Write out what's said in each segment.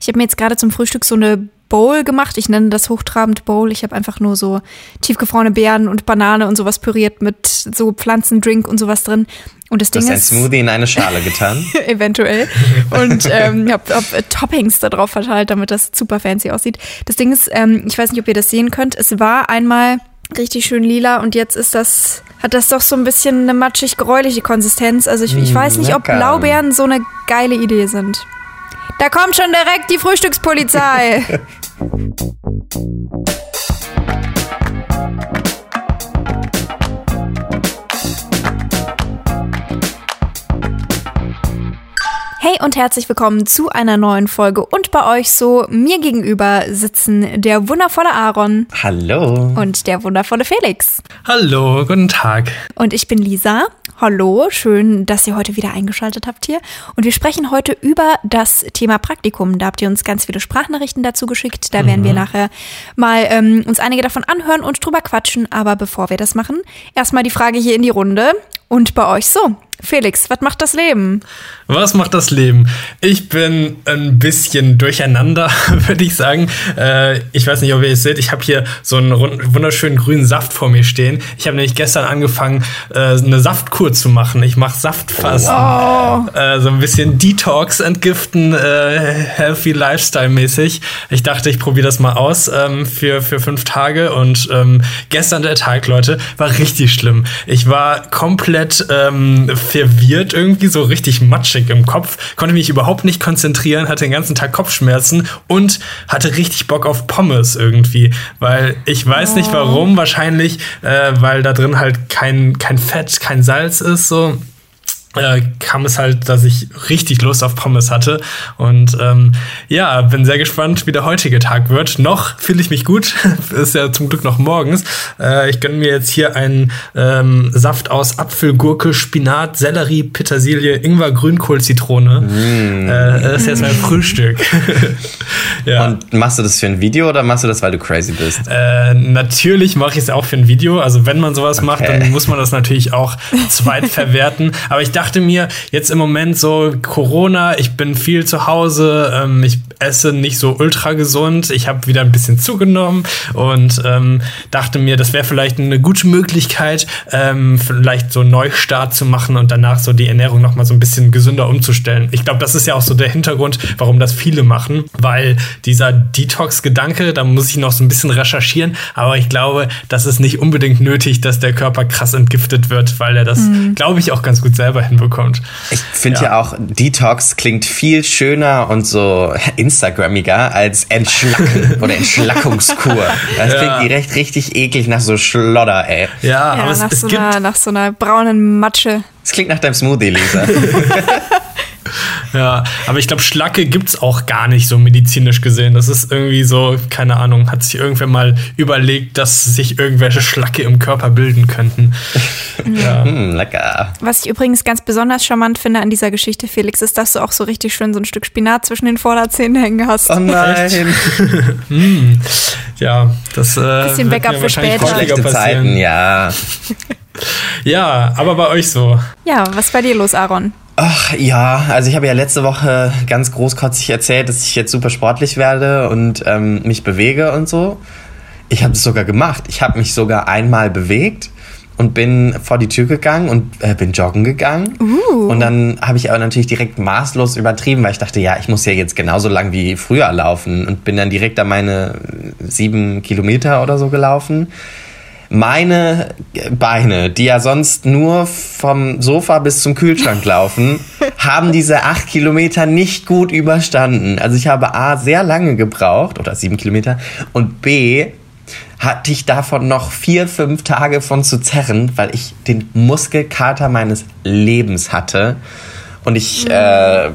Ich habe mir jetzt gerade zum Frühstück so eine Bowl gemacht. Ich nenne das hochtrabend Bowl. Ich habe einfach nur so tiefgefrorene Beeren und Banane und sowas püriert mit so Pflanzendrink und sowas drin. Und das Ding ist ein Smoothie in eine Schale getan. eventuell. Und ähm, habe hab Toppings da drauf verteilt, damit das super fancy aussieht. Das Ding ist, ähm, ich weiß nicht, ob ihr das sehen könnt. Es war einmal richtig schön lila und jetzt ist das hat das doch so ein bisschen eine matschig gräuliche Konsistenz. Also ich, ich weiß nicht, ob. Blaubeeren so eine geile Idee sind. Da kommt schon direkt die Frühstückspolizei. Hey und herzlich willkommen zu einer neuen Folge. Und bei euch so mir gegenüber sitzen der wundervolle Aaron Hallo. und der wundervolle Felix. Hallo, guten Tag. Und ich bin Lisa. Hallo, schön, dass ihr heute wieder eingeschaltet habt hier. Und wir sprechen heute über das Thema Praktikum. Da habt ihr uns ganz viele Sprachnachrichten dazu geschickt. Da werden wir nachher mal ähm, uns einige davon anhören und drüber quatschen. Aber bevor wir das machen, erstmal die Frage hier in die Runde. Und bei euch so. Felix, was macht das Leben? Was macht das Leben? Ich bin ein bisschen durcheinander, würde ich sagen. Äh, ich weiß nicht, ob ihr es seht. Ich habe hier so einen wunderschönen grünen Saft vor mir stehen. Ich habe nämlich gestern angefangen, äh, eine Saftkur zu machen. Ich mache Saftfasten. Äh, so ein bisschen Detox entgiften, äh, healthy Lifestyle mäßig. Ich dachte, ich probiere das mal aus ähm, für, für fünf Tage. Und ähm, gestern der Tag, Leute, war richtig schlimm. Ich war komplett ähm, verwirrt, irgendwie so richtig matschig im Kopf, konnte mich überhaupt nicht konzentrieren, hatte den ganzen Tag Kopfschmerzen und hatte richtig Bock auf Pommes irgendwie, weil ich weiß nicht warum, wahrscheinlich, äh, weil da drin halt kein, kein Fett, kein Salz ist, so äh, kam es halt, dass ich richtig Lust auf Pommes hatte. Und ähm, ja, bin sehr gespannt, wie der heutige Tag wird. Noch fühle ich mich gut. Ist ja zum Glück noch morgens. Äh, ich gönne mir jetzt hier einen ähm, Saft aus Apfel, Gurke, Spinat, Sellerie, Petersilie, Ingwer, Grünkohl, Zitrone. Äh, das ist jetzt mein Frühstück. ja. Und machst du das für ein Video oder machst du das, weil du crazy bist? Äh, natürlich mache ich es auch für ein Video. Also wenn man sowas macht, Okay. dann muss man das natürlich auch zweit verwerten. Aber ich dachte mir, jetzt im Moment so Corona, ich bin viel zu Hause, ähm, ich esse nicht so ultra gesund, ich habe wieder ein bisschen zugenommen und ähm, dachte mir, das wäre vielleicht eine gute Möglichkeit, ähm, vielleicht so einen Neustart zu machen und danach so die Ernährung nochmal so ein bisschen gesünder umzustellen. Ich glaube, das ist ja auch so der Hintergrund, warum das viele machen, weil dieser Detox-Gedanke, da muss ich noch so ein bisschen recherchieren, aber ich glaube, das ist nicht unbedingt nötig, dass der Körper krass entgiftet wird, weil er das, glaube ich, auch ganz gut selber hinbekommt. Ich finde ja. Ja. auch, Detox klingt viel schöner und so Instagrammiger als Entschlacken oder Entschlackungskur. Das Ja. klingt direkt richtig eklig nach so Schlodder, ey. Ja, Ja, aber es, nach, es so gibt einer, nach so einer braunen Matsche. Das klingt nach deinem Smoothie, Lisa. Ja, aber ich glaube, Schlacke gibt's auch gar nicht so medizinisch gesehen. Das ist irgendwie so, keine Ahnung, hat sich irgendwer mal überlegt, dass sich irgendwelche Schlacke im Körper bilden könnten. Ja. hm, lecker. Was ich übrigens ganz besonders charmant finde an dieser Geschichte, Felix, ist, dass du auch so richtig schön so ein Stück Spinat zwischen den Vorderzähnen hängen hast. Oh nein. ja, das äh, Bisschen Backup für später. Schlechte. Zeiten, ja. Ja, aber bei euch so. Ja, was ist bei dir los, Aaron? Ach ja, also ich habe ja letzte Woche ganz großkotzig erzählt, dass ich jetzt super sportlich werde und ähm, mich bewege und so. Ich habe es sogar gemacht. Ich habe mich sogar einmal bewegt und bin vor die Tür gegangen und äh, bin joggen gegangen. Und dann habe ich aber natürlich direkt maßlos übertrieben, weil ich dachte, ja, ich muss ja jetzt genauso lang wie früher laufen und bin dann direkt an meine sieben Kilometer oder so gelaufen meine Beine, die ja sonst nur vom Sofa bis zum Kühlschrank laufen, haben diese acht Kilometer nicht gut überstanden. Also ich habe A sehr lange gebraucht, oder sieben Kilometer, und B hatte ich davon noch vier, fünf Tage von zu zerren, weil ich den Muskelkater meines Lebens hatte. Und ich, äh,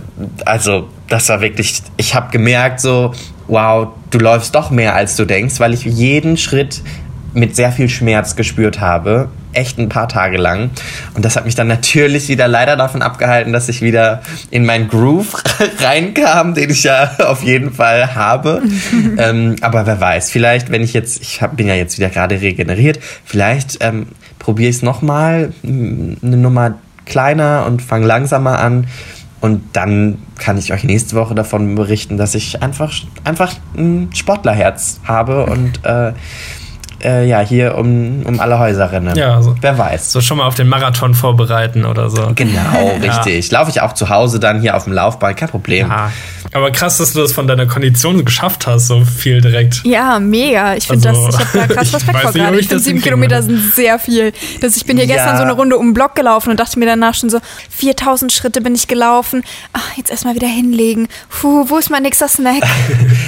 also das war wirklich, ich habe gemerkt so, wow, du läufst doch mehr als du denkst, weil ich jeden Schritt mit sehr viel Schmerz gespürt habe. Echt ein paar Tage lang. Und das hat mich dann natürlich wieder leider davon abgehalten, dass ich wieder in meinen Groove reinkam, den ich ja auf jeden Fall habe. ähm, aber wer weiß, vielleicht, wenn ich jetzt, ich hab, bin ja jetzt wieder gerade regeneriert, vielleicht ähm, probiere ich es nochmal, eine Nummer kleiner und fange langsamer an. Und dann kann ich euch nächste Woche davon berichten, dass ich einfach, einfach ein Sportlerherz habe und äh, äh, ja, hier um, um alle Häuser rennen. Ja, so. Wer weiß. So schon mal auf den Marathon vorbereiten oder so. Genau, richtig. Laufe ich auch zu Hause dann hier auf dem Laufband, kein Problem. Ja. Aber krass, dass du das von deiner Kondition geschafft hast, so viel direkt. Ja, mega. Ich finde Also, das, ich habe da krass Respekt weiß vor gerade. ich finde sieben Kilometer sind sehr viel. Das, ich bin hier Ja. gestern so eine Runde um den Block gelaufen und dachte mir danach schon so, 4000 Schritte bin ich gelaufen. Ach, jetzt erstmal wieder hinlegen. Puh, wo ist mein nächster Snack?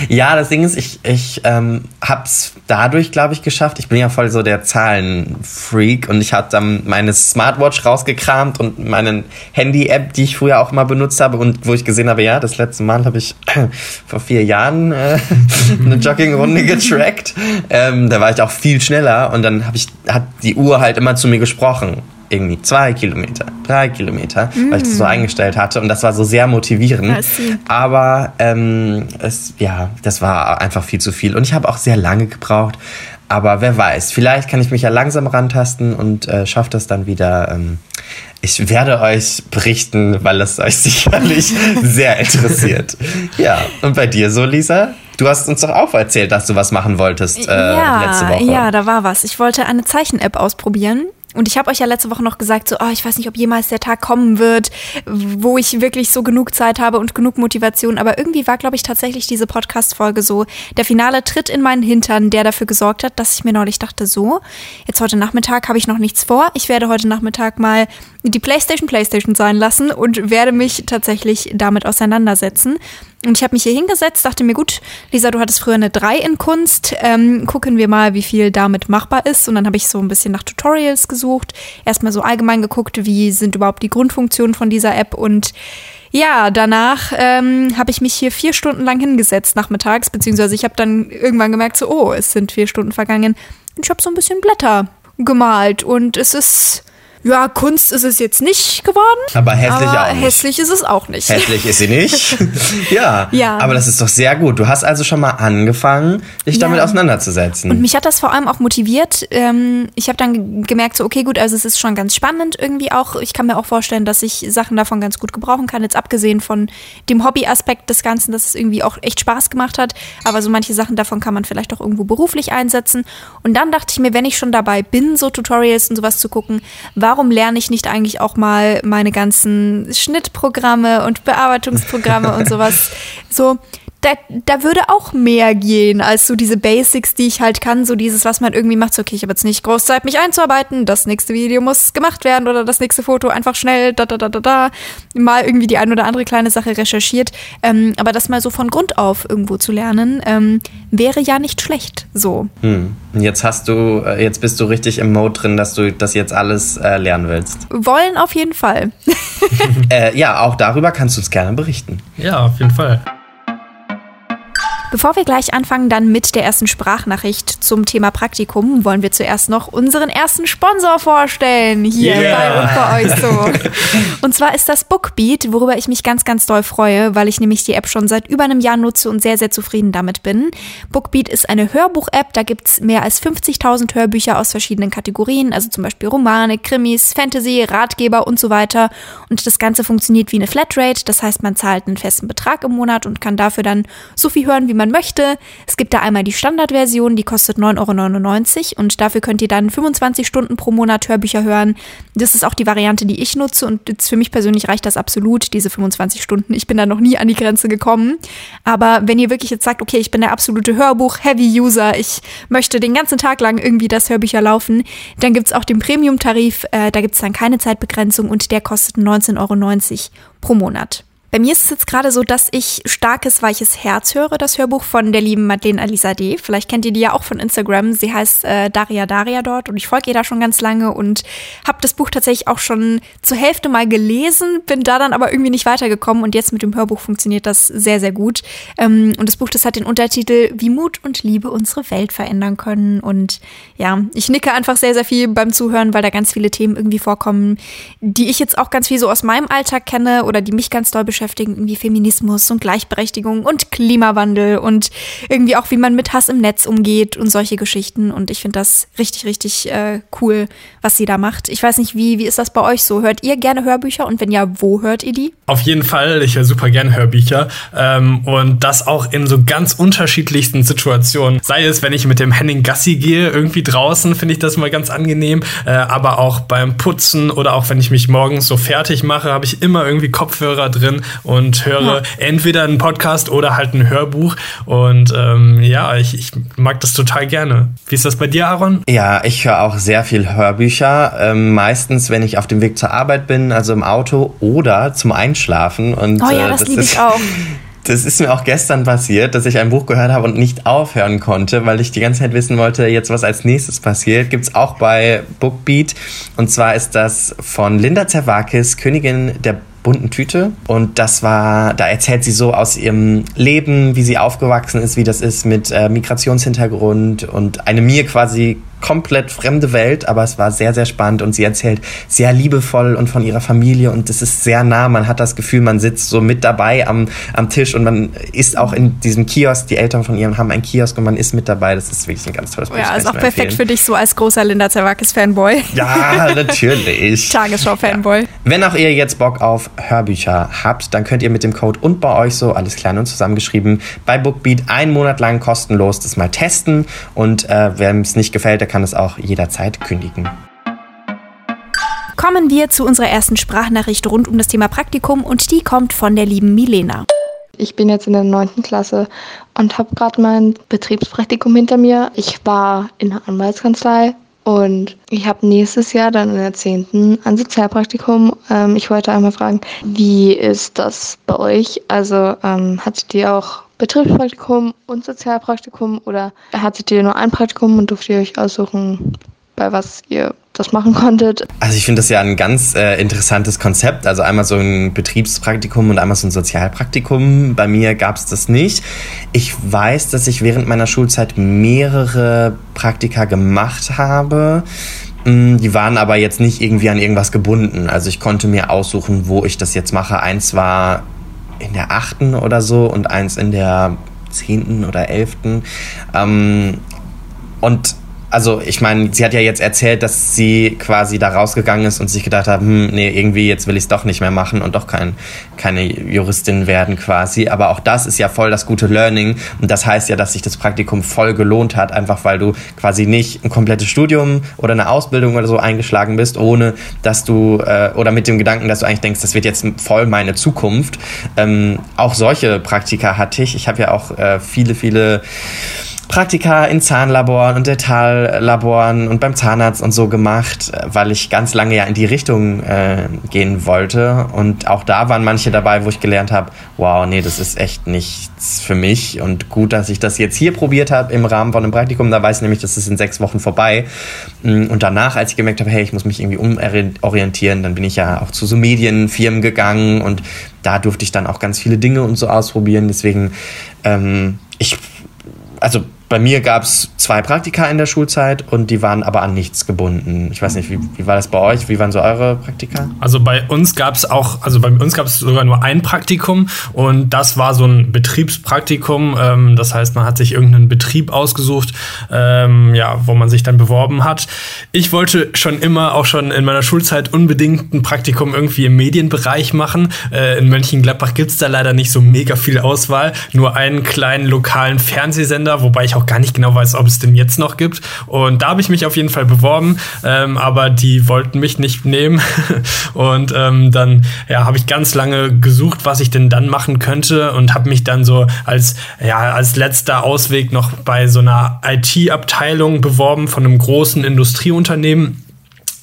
Ja, das Ding ist, ich, ich ähm, hab's dadurch, glaube ich, geschafft. Ich bin ja voll so der Zahlenfreak und ich habe dann meine Smartwatch rausgekramt und meine Handy-App, die ich früher auch mal benutzt habe und wo ich gesehen habe, ja, das letzte Mal habe ich vor vier Jahren äh, eine Joggingrunde getrackt. Ähm, da war ich auch viel schneller und dann hab ich, hat die Uhr halt immer zu mir gesprochen. Irgendwie zwei Kilometer, drei Kilometer, weil ich das so eingestellt hatte und das war so sehr motivierend. Aber ähm, es, ja, das war einfach viel zu viel. Und ich habe auch sehr lange gebraucht. Aber wer weiß, vielleicht kann ich mich ja langsam rantasten und äh, schaffe das dann wieder. Ähm, ich werde euch berichten, weil es euch sicherlich sehr interessiert. Ja, und bei dir so, Lisa? Du hast uns doch auch erzählt, dass du was machen wolltest äh, ja, letzte Woche. ja, da war was. Ich wollte eine Zeichen-App ausprobieren. Und ich habe euch ja letzte Woche noch gesagt, so, oh, ich weiß nicht, ob jemals der Tag kommen wird, wo ich wirklich so genug Zeit habe und genug Motivation. Aber irgendwie war, glaube ich, tatsächlich diese Podcast-Folge so der finale Tritt in meinen Hintern, der dafür gesorgt hat, dass ich mir neulich dachte, so, jetzt heute Nachmittag habe ich noch nichts vor. Ich werde heute Nachmittag mal die PlayStation PlayStation sein lassen und werde mich tatsächlich damit auseinandersetzen. Und ich habe mich hier hingesetzt, dachte mir, gut, Lisa, du hattest früher eine 3 in Kunst. Ähm, gucken wir mal, wie viel damit machbar ist. Und dann habe ich so ein bisschen nach Tutorials gesucht. Erstmal so allgemein geguckt, wie sind überhaupt die Grundfunktionen von dieser App. Und ja, danach ähm, habe ich mich hier vier Stunden lang hingesetzt nachmittags. Beziehungsweise ich habe dann irgendwann gemerkt, so, oh, es sind vier Stunden vergangen. Und ich habe so ein bisschen Blätter gemalt. Und es ist, ja, Kunst ist es jetzt nicht geworden. Aber hässlich aber auch nicht. hässlich ist es auch nicht. Hässlich ist sie nicht. ja. Ja. Aber das ist doch sehr gut. Du hast also schon mal angefangen, dich Ja. damit auseinanderzusetzen. Und mich hat das vor allem auch motiviert. Ähm, ich habe dann gemerkt, so, okay, gut, also es ist schon ganz spannend irgendwie auch. Ich kann mir auch vorstellen, dass ich Sachen davon ganz gut gebrauchen kann. Jetzt abgesehen von dem Hobbyaspekt des Ganzen, dass es irgendwie auch echt Spaß gemacht hat. Aber so manche Sachen davon kann man vielleicht auch irgendwo beruflich einsetzen. Und dann dachte ich mir, wenn ich schon dabei bin, so Tutorials und sowas zu gucken, warum lerne ich nicht eigentlich auch mal meine ganzen Schnittprogramme und Bearbeitungsprogramme und sowas? So da, da würde auch mehr gehen als so diese Basics, die ich halt kann. So dieses, was man irgendwie macht. So, okay, ich habe jetzt nicht groß Zeit, mich einzuarbeiten. Das nächste Video muss gemacht werden oder das nächste Foto einfach schnell, da, da, da, da, da. Mal irgendwie die ein oder andere kleine Sache recherchiert. Ähm, aber das mal so von Grund auf irgendwo zu lernen, ähm, wäre ja nicht schlecht. So. Hm. Jetzt hast du, äh, jetzt bist du richtig im Mode drin, dass du das jetzt alles äh, lernen willst. Wollen auf jeden Fall. äh, ja, auch darüber kannst du uns gerne berichten. Ja, auf jeden Fall. Bevor wir gleich anfangen, dann mit der ersten Sprachnachricht zum Thema Praktikum, wollen wir zuerst noch unseren ersten Sponsor vorstellen. Hier Yeah. bei und bei euch so. Und zwar ist das Bookbeat, worüber ich mich ganz, ganz doll freue, weil ich nämlich die App schon seit über einem Jahr nutze und sehr, sehr zufrieden damit bin. Bookbeat ist eine Hörbuch-App, da gibt's mehr als 50.000 Hörbücher aus verschiedenen Kategorien, also zum Beispiel Romane, Krimis, Fantasy, Ratgeber und so weiter. Und das Ganze funktioniert wie eine Flatrate, das heißt, man zahlt einen festen Betrag im Monat und kann dafür dann so viel hören, wie man möchte. Es gibt da einmal die Standardversion, die kostet 9,99 Euro und dafür könnt ihr dann 25 Stunden pro Monat Hörbücher hören. Das ist auch die Variante, die ich nutze und jetzt für mich persönlich reicht das absolut, diese 25 Stunden. Ich bin da noch nie an die Grenze gekommen. Aber wenn ihr wirklich jetzt sagt, okay, ich bin der absolute Hörbuch-Heavy-User, ich möchte den ganzen Tag lang irgendwie das Hörbücher laufen, dann gibt's auch den Premium-Tarif, äh, da gibt's dann keine Zeitbegrenzung und der kostet 19,90 Euro pro Monat. Bei mir ist es jetzt gerade so, dass ich starkes, weiches Herz höre, das Hörbuch von der lieben Madeleine Alisa D. Vielleicht kennt ihr die ja auch von Instagram. Sie heißt äh, Daria Daria dort und ich folge ihr da schon ganz lange und habe das Buch tatsächlich auch schon zur Hälfte mal gelesen, bin da dann aber irgendwie nicht weitergekommen und jetzt mit dem Hörbuch funktioniert das sehr, sehr gut. Ähm, und das Buch, das hat den Untertitel Wie Mut und Liebe unsere Welt verändern können und ja, ich nicke einfach sehr, sehr viel beim Zuhören, weil da ganz viele Themen irgendwie vorkommen, die ich jetzt auch ganz viel so aus meinem Alltag kenne oder die mich ganz doll beschäftigen beschäftigen, irgendwie Feminismus und Gleichberechtigung und Klimawandel und irgendwie auch, wie man mit Hass im Netz umgeht und solche Geschichten. Und ich finde das richtig, richtig äh, cool, was sie da macht. Ich weiß nicht, wie, wie ist das bei euch so? Hört ihr gerne Hörbücher und wenn ja, wo hört ihr die? Auf jeden Fall, ich höre super gerne Hörbücher ähm, und das auch in so ganz unterschiedlichsten Situationen. Sei es, wenn ich mit dem Henning Gassi gehe, irgendwie draußen, finde ich das mal ganz angenehm, äh, aber auch beim Putzen oder auch wenn ich mich morgens so fertig mache, habe ich immer irgendwie Kopfhörer drin und höre ja. entweder einen Podcast oder halt ein Hörbuch und ähm, ja, ich, ich mag das total gerne. Wie ist das bei dir, Aaron? Ja, ich höre auch sehr viel Hörbücher, ähm, meistens wenn ich auf dem Weg zur Arbeit bin, also im Auto oder zum Einschlafen und oh ja, das, das liebe ich auch. Das ist mir auch gestern passiert, dass ich ein Buch gehört habe und nicht aufhören konnte, weil ich die ganze Zeit wissen wollte, jetzt was als nächstes passiert. Gibt's auch bei Bookbeat. Und zwar ist das von Linda Zervakis, Königin der bunten Tüte. Und das war, da erzählt sie so aus ihrem Leben, wie sie aufgewachsen ist, wie das ist mit äh, Migrationshintergrund und eine mir quasi komplett fremde Welt, aber es war sehr, sehr spannend und sie erzählt sehr liebevoll und von ihrer Familie und es ist sehr nah. Man hat das Gefühl, man sitzt so mit dabei am, am Tisch und man ist auch in diesem Kiosk. Die Eltern von ihr haben einen Kiosk und man ist mit dabei. Das ist wirklich ein ganz tolles Buch. Ja, ist auch perfekt empfehlen. für dich so als großer Linda Zerwakis-Fanboy. Ja, natürlich. Tagesschau-Fanboy. Ja. Wenn auch ihr jetzt Bock auf Hörbücher habt, dann könnt ihr mit dem Code und bei euch so, alles klein und zusammengeschrieben, bei Bookbeat einen Monat lang kostenlos das mal testen und äh, wem es nicht gefällt, der kann es auch jederzeit kündigen. Kommen wir zu unserer ersten Sprachnachricht rund um das Thema Praktikum und die kommt von der lieben Milena. Ich bin jetzt in der neunten Klasse und habe gerade mein Betriebspraktikum hinter mir. Ich war in der Anwaltskanzlei und ich habe nächstes Jahr dann in der zehnten ein Sozialpraktikum. Ähm, ich wollte einmal fragen, wie ist das bei euch? Also ähm, hattet ihr auch Betriebspraktikum und Sozialpraktikum oder hattet ihr nur ein Praktikum und durftet ihr euch aussuchen, bei was ihr das machen konntet? Also ich finde das ja ein ganz äh, interessantes Konzept. Also einmal so ein Betriebspraktikum und einmal so ein Sozialpraktikum. Bei mir gab es das nicht. Ich weiß, dass ich während meiner Schulzeit mehrere Praktika gemacht habe. Mm, die waren aber jetzt nicht irgendwie an irgendwas gebunden. Also ich konnte mir aussuchen, wo ich das jetzt mache. Eins war in der achten oder so und eins in der zehnten oder elften. Ähm, und also ich meine, sie hat ja jetzt erzählt, dass sie quasi da rausgegangen ist und sich gedacht hat, hm, nee, irgendwie jetzt will ich es doch nicht mehr machen und doch kein, keine Juristin werden quasi. Aber auch das ist ja voll das gute Learning und das heißt ja, dass sich das Praktikum voll gelohnt hat, einfach weil du quasi nicht ein komplettes Studium oder eine Ausbildung oder so eingeschlagen bist, ohne dass du äh, oder mit dem Gedanken, dass du eigentlich denkst, das wird jetzt voll meine Zukunft. Ähm, auch solche Praktika hatte ich. Ich habe ja auch äh, viele, viele Praktika in Zahnlaboren und Detallaboren und beim Zahnarzt und so gemacht, weil ich ganz lange ja in die Richtung äh, gehen wollte. Und auch da waren manche dabei, wo ich gelernt habe, wow, nee, das ist echt nichts für mich. Und gut, dass ich das jetzt hier probiert habe im Rahmen von einem Praktikum. Da weiß ich nämlich, das ist in sechs Wochen vorbei. Mm, und danach, als ich gemerkt habe, hey, ich muss mich irgendwie umorientieren, dann bin ich ja auch zu so Medienfirmen gegangen und da durfte ich dann auch ganz viele Dinge und so ausprobieren. Deswegen, ähm, ich, also bei mir gab es zwei Praktika in der Schulzeit und die waren aber an nichts gebunden. Ich weiß nicht, wie, wie war das bei euch? Wie waren so eure Praktika? Also bei uns gab es auch, also bei uns gab es sogar nur ein Praktikum und das war so ein Betriebspraktikum. Ähm, das heißt, man hat sich irgendeinen Betrieb ausgesucht, ähm, ja, wo man sich dann beworben hat. Ich wollte schon immer, auch schon in meiner Schulzeit, unbedingt ein Praktikum irgendwie im Medienbereich machen. Äh, in Mönchengladbach gibt es da leider nicht so mega viel Auswahl. Nur einen kleinen lokalen Fernsehsender, wobei ich auch gar nicht genau weiß, ob es den jetzt noch gibt. Und da habe ich mich auf jeden Fall beworben, ähm, aber die wollten mich nicht nehmen. und ähm, dann ja, habe ich ganz lange gesucht, was ich denn dann machen könnte und habe mich dann so als, ja, als letzter Ausweg noch bei so einer IT-Abteilung beworben von einem großen Industrieunternehmen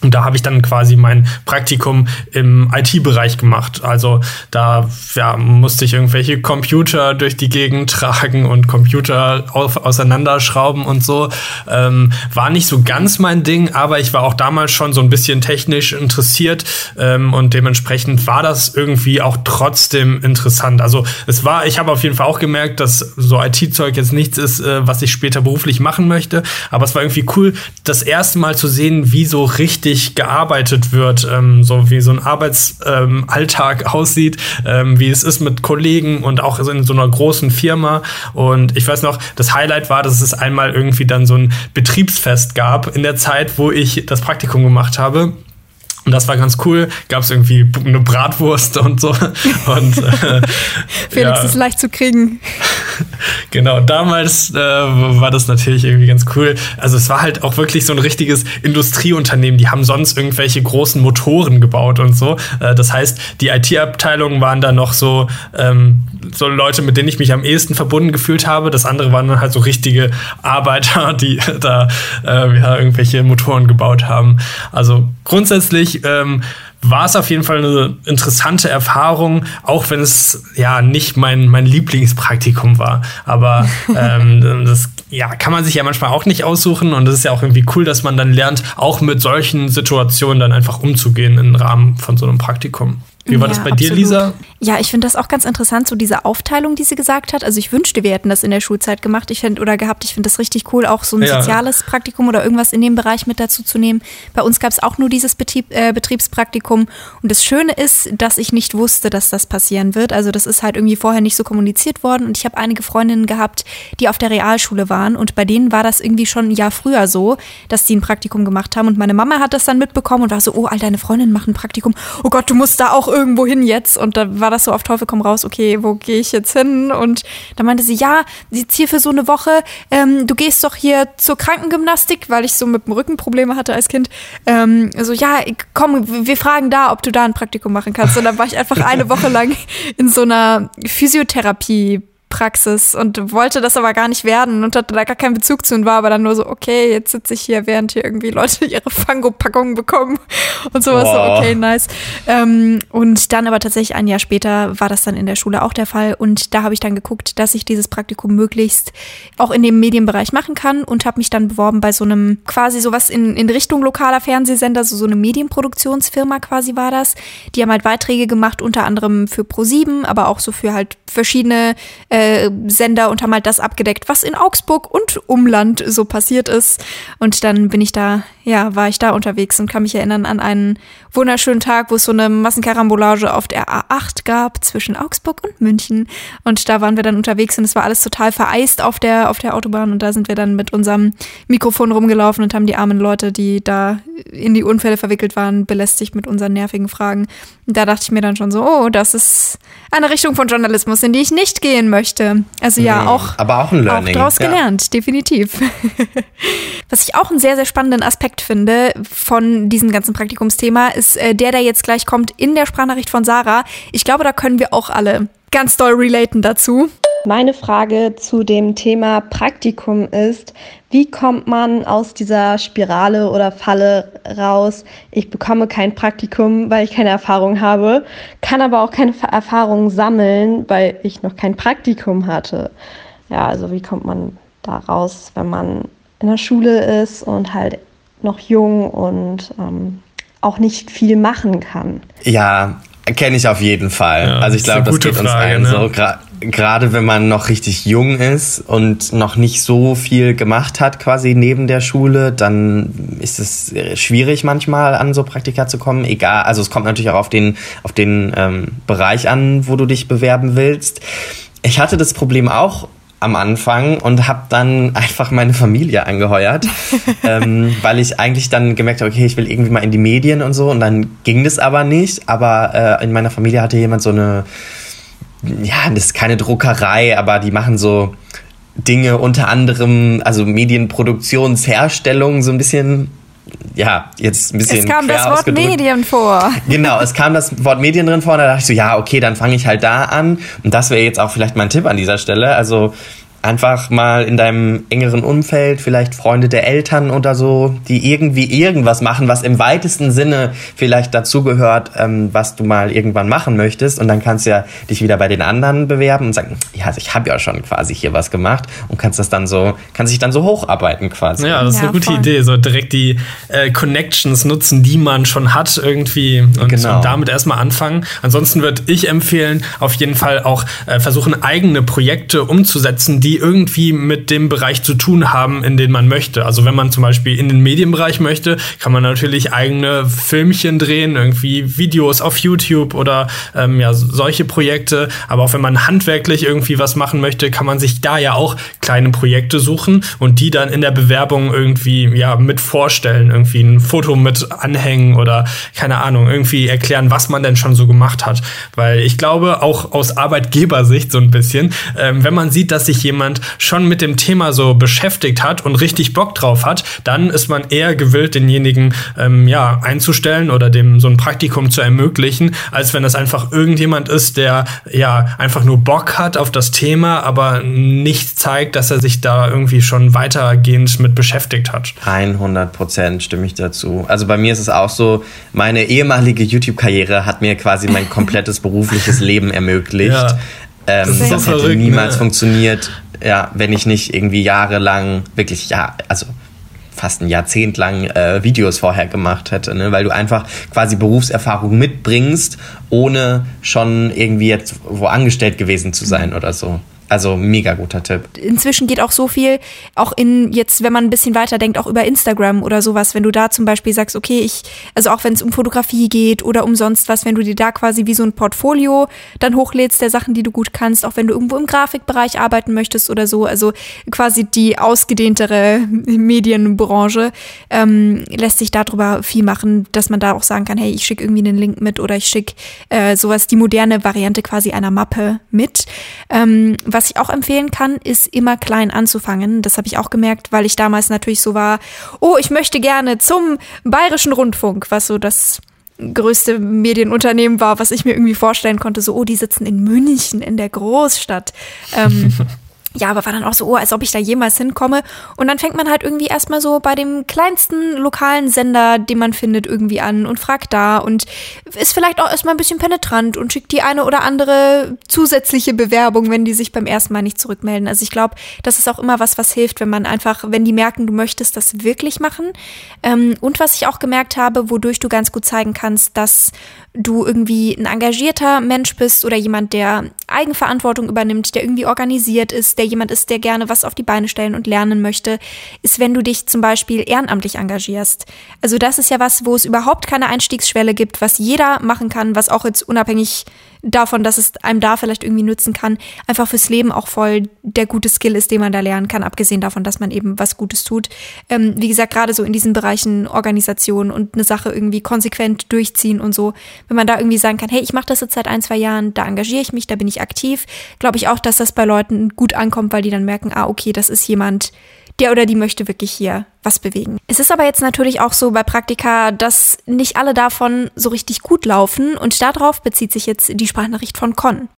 und da habe ich dann quasi mein Praktikum im IT-Bereich gemacht. Also da ja, musste ich irgendwelche Computer durch die Gegend tragen und Computer auf, auseinanderschrauben und so. Ähm, war nicht so ganz mein Ding, aber ich war auch damals schon so ein bisschen technisch interessiert ähm, und dementsprechend war das irgendwie auch trotzdem interessant. Also es war, ich habe auf jeden Fall auch gemerkt, dass so IT-Zeug jetzt nichts ist, äh, was ich später beruflich machen möchte. Aber es war irgendwie cool, das erste Mal zu sehen, wie so richtig richtig gearbeitet wird, ähm, so wie so ein Arbeitsalltag ähm, aussieht, ähm, wie es ist mit Kollegen und auch in so einer großen Firma. Und ich weiß noch, das Highlight war, dass es einmal irgendwie dann so ein Betriebsfest gab in der Zeit, wo ich das Praktikum gemacht habe. Und das war ganz cool. Gab es irgendwie eine Bratwurst und so. Und, äh, Felix ja. ist leicht zu kriegen. genau, damals äh, war das natürlich irgendwie ganz cool. Also es war halt auch wirklich so ein richtiges Industrieunternehmen. Die haben sonst irgendwelche großen Motoren gebaut und so. Äh, das heißt, die IT-Abteilungen waren da noch so, ähm, so Leute, mit denen ich mich am ehesten verbunden gefühlt habe. Das andere waren dann halt so richtige Arbeiter, die da äh, ja, irgendwelche Motoren gebaut haben. Also grundsätzlich ähm, war es auf jeden Fall eine interessante Erfahrung, auch wenn es ja nicht mein, mein Lieblingspraktikum war. Aber ähm, das ja, kann man sich ja manchmal auch nicht aussuchen und es ist ja auch irgendwie cool, dass man dann lernt, auch mit solchen Situationen dann einfach umzugehen im Rahmen von so einem Praktikum. Wie war ja, das bei dir, Lisa? Ja, ich finde das auch ganz interessant, so diese Aufteilung, die sie gesagt hat. Also ich wünschte, wir hätten das in der Schulzeit gemacht. Ich find, oder gehabt. Ich finde das richtig cool, auch so ein ja. soziales Praktikum oder irgendwas in dem Bereich mit dazu zu nehmen. Bei uns gab es auch nur dieses Betrieb, äh, Betriebspraktikum. Und das Schöne ist, dass ich nicht wusste, dass das passieren wird. Also das ist halt irgendwie vorher nicht so kommuniziert worden. Und ich habe einige Freundinnen gehabt, die auf der Realschule waren. Und bei denen war das irgendwie schon ein Jahr früher so, dass die ein Praktikum gemacht haben. Und meine Mama hat das dann mitbekommen und war so, oh, all deine Freundinnen machen ein Praktikum. Oh Gott, du musst da auch irgendwo hin jetzt? Und da war das so auf Teufel komm raus, okay, wo gehe ich jetzt hin? Und da meinte sie, ja, sie hier für so eine Woche, ähm, du gehst doch hier zur Krankengymnastik, weil ich so mit dem Rücken Probleme hatte als Kind. Ähm, so, ja, komm, wir fragen da, ob du da ein Praktikum machen kannst. Und dann war ich einfach eine Woche lang in so einer Physiotherapie- Praxis und wollte das aber gar nicht werden und hatte da gar keinen Bezug zu und war aber dann nur so, okay, jetzt sitze ich hier, während hier irgendwie Leute ihre Fango-Packungen bekommen und sowas. So, okay, nice. Ähm, und dann aber tatsächlich ein Jahr später war das dann in der Schule auch der Fall und da habe ich dann geguckt, dass ich dieses Praktikum möglichst auch in dem Medienbereich machen kann und habe mich dann beworben bei so einem quasi sowas in, in Richtung lokaler Fernsehsender, so, so eine Medienproduktionsfirma quasi war das. Die haben halt Beiträge gemacht, unter anderem für Pro7, aber auch so für halt verschiedene äh, Sender und haben halt das abgedeckt, was in Augsburg und Umland so passiert ist. Und dann bin ich da, ja, war ich da unterwegs und kann mich erinnern an einen wunderschönen Tag, wo es so eine Massenkarambolage auf der A8 gab zwischen Augsburg und München. Und da waren wir dann unterwegs und es war alles total vereist auf der, auf der Autobahn. Und da sind wir dann mit unserem Mikrofon rumgelaufen und haben die armen Leute, die da in die Unfälle verwickelt waren, belästigt mit unseren nervigen Fragen. Und da dachte ich mir dann schon so, oh, das ist eine Richtung von Journalismus, in die ich nicht gehen möchte. Also ja, nee, auch, aber auch ein Learning. Auch draus ja. gelernt, definitiv. Was ich auch einen sehr, sehr spannenden Aspekt finde von diesem ganzen Praktikumsthema, ist äh, der, der jetzt gleich kommt in der Sprachnachricht von Sarah. Ich glaube, da können wir auch alle ganz doll relaten dazu. Meine Frage zu dem Thema Praktikum ist, wie kommt man aus dieser Spirale oder Falle raus? Ich bekomme kein Praktikum, weil ich keine Erfahrung habe, kann aber auch keine Erfahrung sammeln, weil ich noch kein Praktikum hatte. Ja, also wie kommt man da raus, wenn man in der Schule ist und halt noch jung und ähm, auch nicht viel machen kann? Ja, kenne ich auf jeden Fall. Ja, also ich glaube, das geht Frage, uns allen ne? so gerade wenn man noch richtig jung ist und noch nicht so viel gemacht hat quasi neben der Schule, dann ist es schwierig manchmal an so Praktika zu kommen. Egal, also es kommt natürlich auch auf den, auf den ähm, Bereich an, wo du dich bewerben willst. Ich hatte das Problem auch am Anfang und habe dann einfach meine Familie angeheuert, ähm, weil ich eigentlich dann gemerkt habe, okay, ich will irgendwie mal in die Medien und so und dann ging das aber nicht. Aber äh, in meiner Familie hatte jemand so eine ja, das ist keine Druckerei, aber die machen so Dinge unter anderem, also Medienproduktionsherstellung, so ein bisschen ja, jetzt ein bisschen. Es kam das Wort. Medien vor. Genau, es kam das Wort Medien drin vor und da dachte ich so, ja, okay, dann fange ich halt da an. Und das wäre jetzt auch vielleicht mein Tipp an dieser Stelle. Also einfach mal in deinem engeren Umfeld, vielleicht Freunde der Eltern oder so, die irgendwie irgendwas machen, was im weitesten Sinne vielleicht dazugehört, ähm, was du mal irgendwann machen möchtest. Und dann kannst du ja dich wieder bei den anderen bewerben und sagen, ja, also ich habe ja schon quasi hier was gemacht und kannst das dann so, kannst dich dann so hocharbeiten quasi. Ja, das ist ja, eine gute voll. Idee. So direkt die äh, Connections nutzen, die man schon hat irgendwie und, genau. und damit erstmal anfangen. Ansonsten würde ich empfehlen, auf jeden Fall auch äh, versuchen, eigene Projekte umzusetzen, die die irgendwie mit dem Bereich zu tun haben, in den man möchte. Also wenn man zum Beispiel in den Medienbereich möchte, kann man natürlich eigene Filmchen drehen, irgendwie Videos auf YouTube oder ähm, ja solche Projekte. Aber auch wenn man handwerklich irgendwie was machen möchte, kann man sich da ja auch kleine Projekte suchen und die dann in der Bewerbung irgendwie ja mit vorstellen, irgendwie ein Foto mit anhängen oder keine Ahnung, irgendwie erklären, was man denn schon so gemacht hat. Weil ich glaube, auch aus Arbeitgebersicht so ein bisschen, ähm, wenn man sieht, dass sich jemand schon mit dem Thema so beschäftigt hat und richtig Bock drauf hat, dann ist man eher gewillt, denjenigen ähm, ja einzustellen oder dem so ein Praktikum zu ermöglichen, als wenn das einfach irgendjemand ist, der ja einfach nur Bock hat auf das Thema, aber nicht zeigt, dass er sich da irgendwie schon weitergehend mit beschäftigt hat. 100 Prozent stimme ich dazu. Also bei mir ist es auch so, meine ehemalige YouTube-Karriere hat mir quasi mein komplettes berufliches Leben ermöglicht. Ja. Ähm, das, das hätte verrückt, niemals ne? funktioniert, ja, wenn ich nicht irgendwie jahrelang, wirklich, ja, also fast ein Jahrzehnt lang äh, Videos vorher gemacht hätte, ne? weil du einfach quasi Berufserfahrung mitbringst, ohne schon irgendwie jetzt wo angestellt gewesen zu sein oder so. Also mega guter Tipp. Inzwischen geht auch so viel, auch in jetzt, wenn man ein bisschen weiter denkt, auch über Instagram oder sowas, wenn du da zum Beispiel sagst, okay, ich, also auch wenn es um Fotografie geht oder um sonst was, wenn du dir da quasi wie so ein Portfolio dann hochlädst der Sachen, die du gut kannst, auch wenn du irgendwo im Grafikbereich arbeiten möchtest oder so, also quasi die ausgedehntere Medienbranche, ähm, lässt sich darüber viel machen, dass man da auch sagen kann, hey, ich schicke irgendwie einen Link mit oder ich schicke äh, sowas, die moderne Variante quasi einer Mappe mit. Ähm, was ich auch empfehlen kann, ist immer klein anzufangen. Das habe ich auch gemerkt, weil ich damals natürlich so war, oh, ich möchte gerne zum Bayerischen Rundfunk, was so das größte Medienunternehmen war, was ich mir irgendwie vorstellen konnte, so, oh, die sitzen in München, in der Großstadt. Ähm, ja, aber war dann auch so, oh, als ob ich da jemals hinkomme. Und dann fängt man halt irgendwie erstmal so bei dem kleinsten lokalen Sender, den man findet, irgendwie an und fragt da und ist vielleicht auch erstmal ein bisschen penetrant und schickt die eine oder andere zusätzliche Bewerbung, wenn die sich beim ersten Mal nicht zurückmelden. Also ich glaube, das ist auch immer was, was hilft, wenn man einfach, wenn die merken, du möchtest das wirklich machen. Ähm, und was ich auch gemerkt habe, wodurch du ganz gut zeigen kannst, dass du irgendwie ein engagierter Mensch bist oder jemand, der Eigenverantwortung übernimmt, der irgendwie organisiert ist, der jemand ist, der gerne was auf die Beine stellen und lernen möchte, ist, wenn du dich zum Beispiel ehrenamtlich engagierst. Also das ist ja was, wo es überhaupt keine Einstiegsschwelle gibt, was jeder machen kann, was auch jetzt unabhängig davon, dass es einem da vielleicht irgendwie nützen kann, einfach fürs Leben auch voll der gute Skill ist, den man da lernen kann, abgesehen davon, dass man eben was Gutes tut. Ähm, wie gesagt, gerade so in diesen Bereichen Organisation und eine Sache irgendwie konsequent durchziehen und so, wenn man da irgendwie sagen kann, hey, ich mache das jetzt seit ein, zwei Jahren, da engagiere ich mich, da bin ich aktiv, glaube ich auch, dass das bei Leuten gut ankommt, weil die dann merken, ah, okay, das ist jemand, der oder die möchte wirklich hier was bewegen. Es ist aber jetzt natürlich auch so bei Praktika, dass nicht alle davon so richtig gut laufen und darauf bezieht sich jetzt die Sprachnachricht von Con.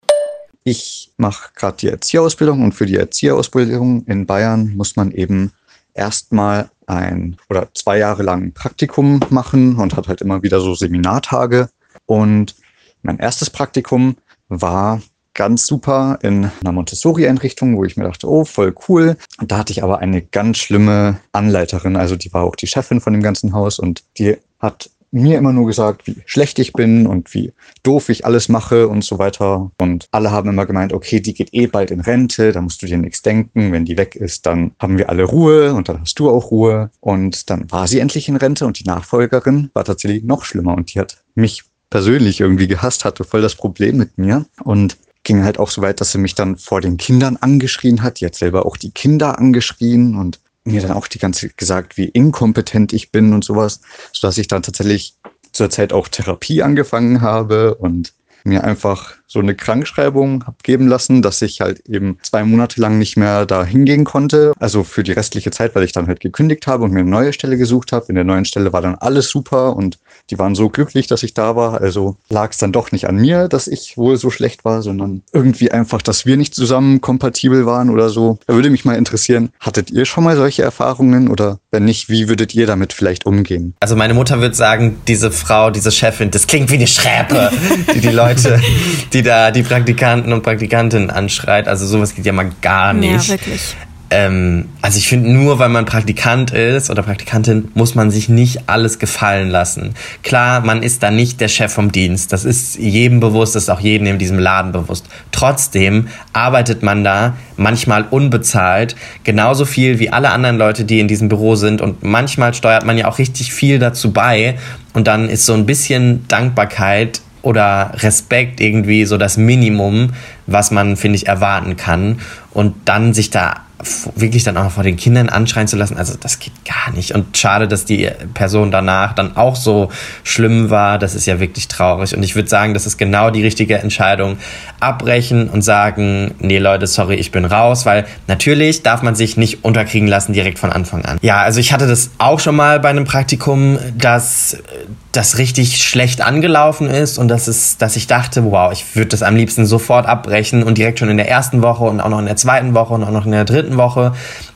Ich mache gerade die Erzieherausbildung und für die Erzieherausbildung in Bayern muss man eben erstmal ein oder zwei Jahre lang Praktikum machen und hat halt immer wieder so Seminartage. Und mein erstes Praktikum war ganz super in einer Montessori-Einrichtung, wo ich mir dachte, oh, voll cool. Und da hatte ich aber eine ganz schlimme Anleiterin, also die war auch die Chefin von dem ganzen Haus und die hat mir immer nur gesagt, wie schlecht ich bin und wie doof ich alles mache und so weiter. Und alle haben immer gemeint, okay, die geht eh bald in Rente, da musst du dir nichts denken. Wenn die weg ist, dann haben wir alle Ruhe und dann hast du auch Ruhe. Und dann war sie endlich in Rente und die Nachfolgerin war tatsächlich noch schlimmer und die hat mich persönlich irgendwie gehasst, hatte voll das Problem mit mir. Und ging halt auch so weit, dass sie mich dann vor den Kindern angeschrien hat. Hat selber auch die Kinder angeschrien und mir dann auch die ganze Zeit gesagt, wie inkompetent ich bin und sowas, sodass ich dann tatsächlich zur Zeit auch Therapie angefangen habe und mir einfach so eine Krankschreibung habe geben lassen, dass ich halt eben zwei Monate lang nicht mehr da hingehen konnte. Also für die restliche Zeit, weil ich dann halt gekündigt habe und mir eine neue Stelle gesucht habe. In der neuen Stelle war dann alles super und die waren so glücklich, dass ich da war. Also lag es dann doch nicht an mir, dass ich wohl so schlecht war, sondern irgendwie einfach, dass wir nicht zusammen kompatibel waren oder so. Da würde mich mal interessieren, hattet ihr schon mal solche Erfahrungen oder wenn nicht, wie würdet ihr damit vielleicht umgehen? Also meine Mutter würde sagen, diese Frau, diese Chefin, das klingt wie eine Schräpe, die die Leute, die da die Praktikanten und Praktikantinnen anschreit. Also sowas geht ja mal gar nicht. Ja, wirklich. ähm, also ich finde, nur weil man Praktikant ist oder Praktikantin, muss man sich nicht alles gefallen lassen. Klar, man ist da nicht der Chef vom Dienst. Das ist jedem bewusst, das ist auch jedem in diesem Laden bewusst. Trotzdem arbeitet man da manchmal unbezahlt, genauso viel wie alle anderen Leute, die in diesem Büro sind. Und manchmal steuert man ja auch richtig viel dazu bei. Und dann ist so ein bisschen Dankbarkeit oder Respekt irgendwie so das Minimum, was man, finde ich, erwarten kann. Und dann sich da wirklich dann auch vor den Kindern anschreien zu lassen, also das geht gar nicht. Und schade, dass die Person danach dann auch so schlimm war. Das ist ja wirklich traurig. Und ich würde sagen, das ist genau die richtige Entscheidung. Abbrechen und sagen, nee Leute, sorry, ich bin raus, weil natürlich darf man sich nicht unterkriegen lassen direkt von Anfang an. Ja, also ich hatte das auch schon mal bei einem Praktikum, dass das richtig schlecht angelaufen ist und das ist, dass ich dachte, wow, ich würde das am liebsten sofort abbrechen und direkt schon in der ersten Woche und auch noch in der zweiten Woche und auch noch in der dritten Woche.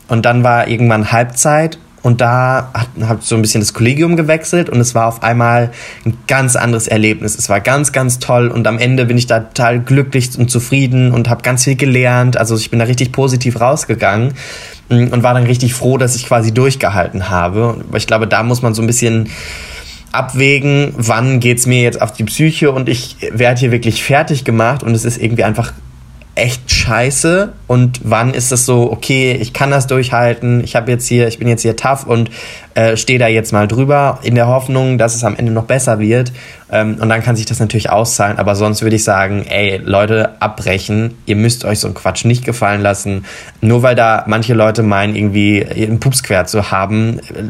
Und dann war irgendwann Halbzeit und da hat so ein bisschen das Kollegium gewechselt und es war auf einmal ein ganz anderes Erlebnis. Es war ganz, ganz toll und am Ende bin ich da total glücklich und zufrieden und habe ganz viel gelernt. Also ich bin da richtig positiv rausgegangen mm, und war dann richtig froh, dass ich quasi durchgehalten habe. Ich glaube, da muss man so ein bisschen abwägen, wann geht's mir jetzt auf die Psyche und ich werde hier wirklich fertig gemacht und es ist irgendwie einfach echt scheiße? Und wann ist es so, okay, ich kann das durchhalten, ich habe jetzt hier, ich bin jetzt hier tough und äh, stehe da jetzt mal drüber in der Hoffnung, dass es am Ende noch besser wird. Ähm, und dann kann sich das natürlich auszahlen, aber sonst würde ich sagen, ey, Leute, abbrechen, ihr müsst euch so einen Quatsch nicht gefallen lassen, nur weil da manche Leute meinen, irgendwie einen Pups quer zu haben, äh,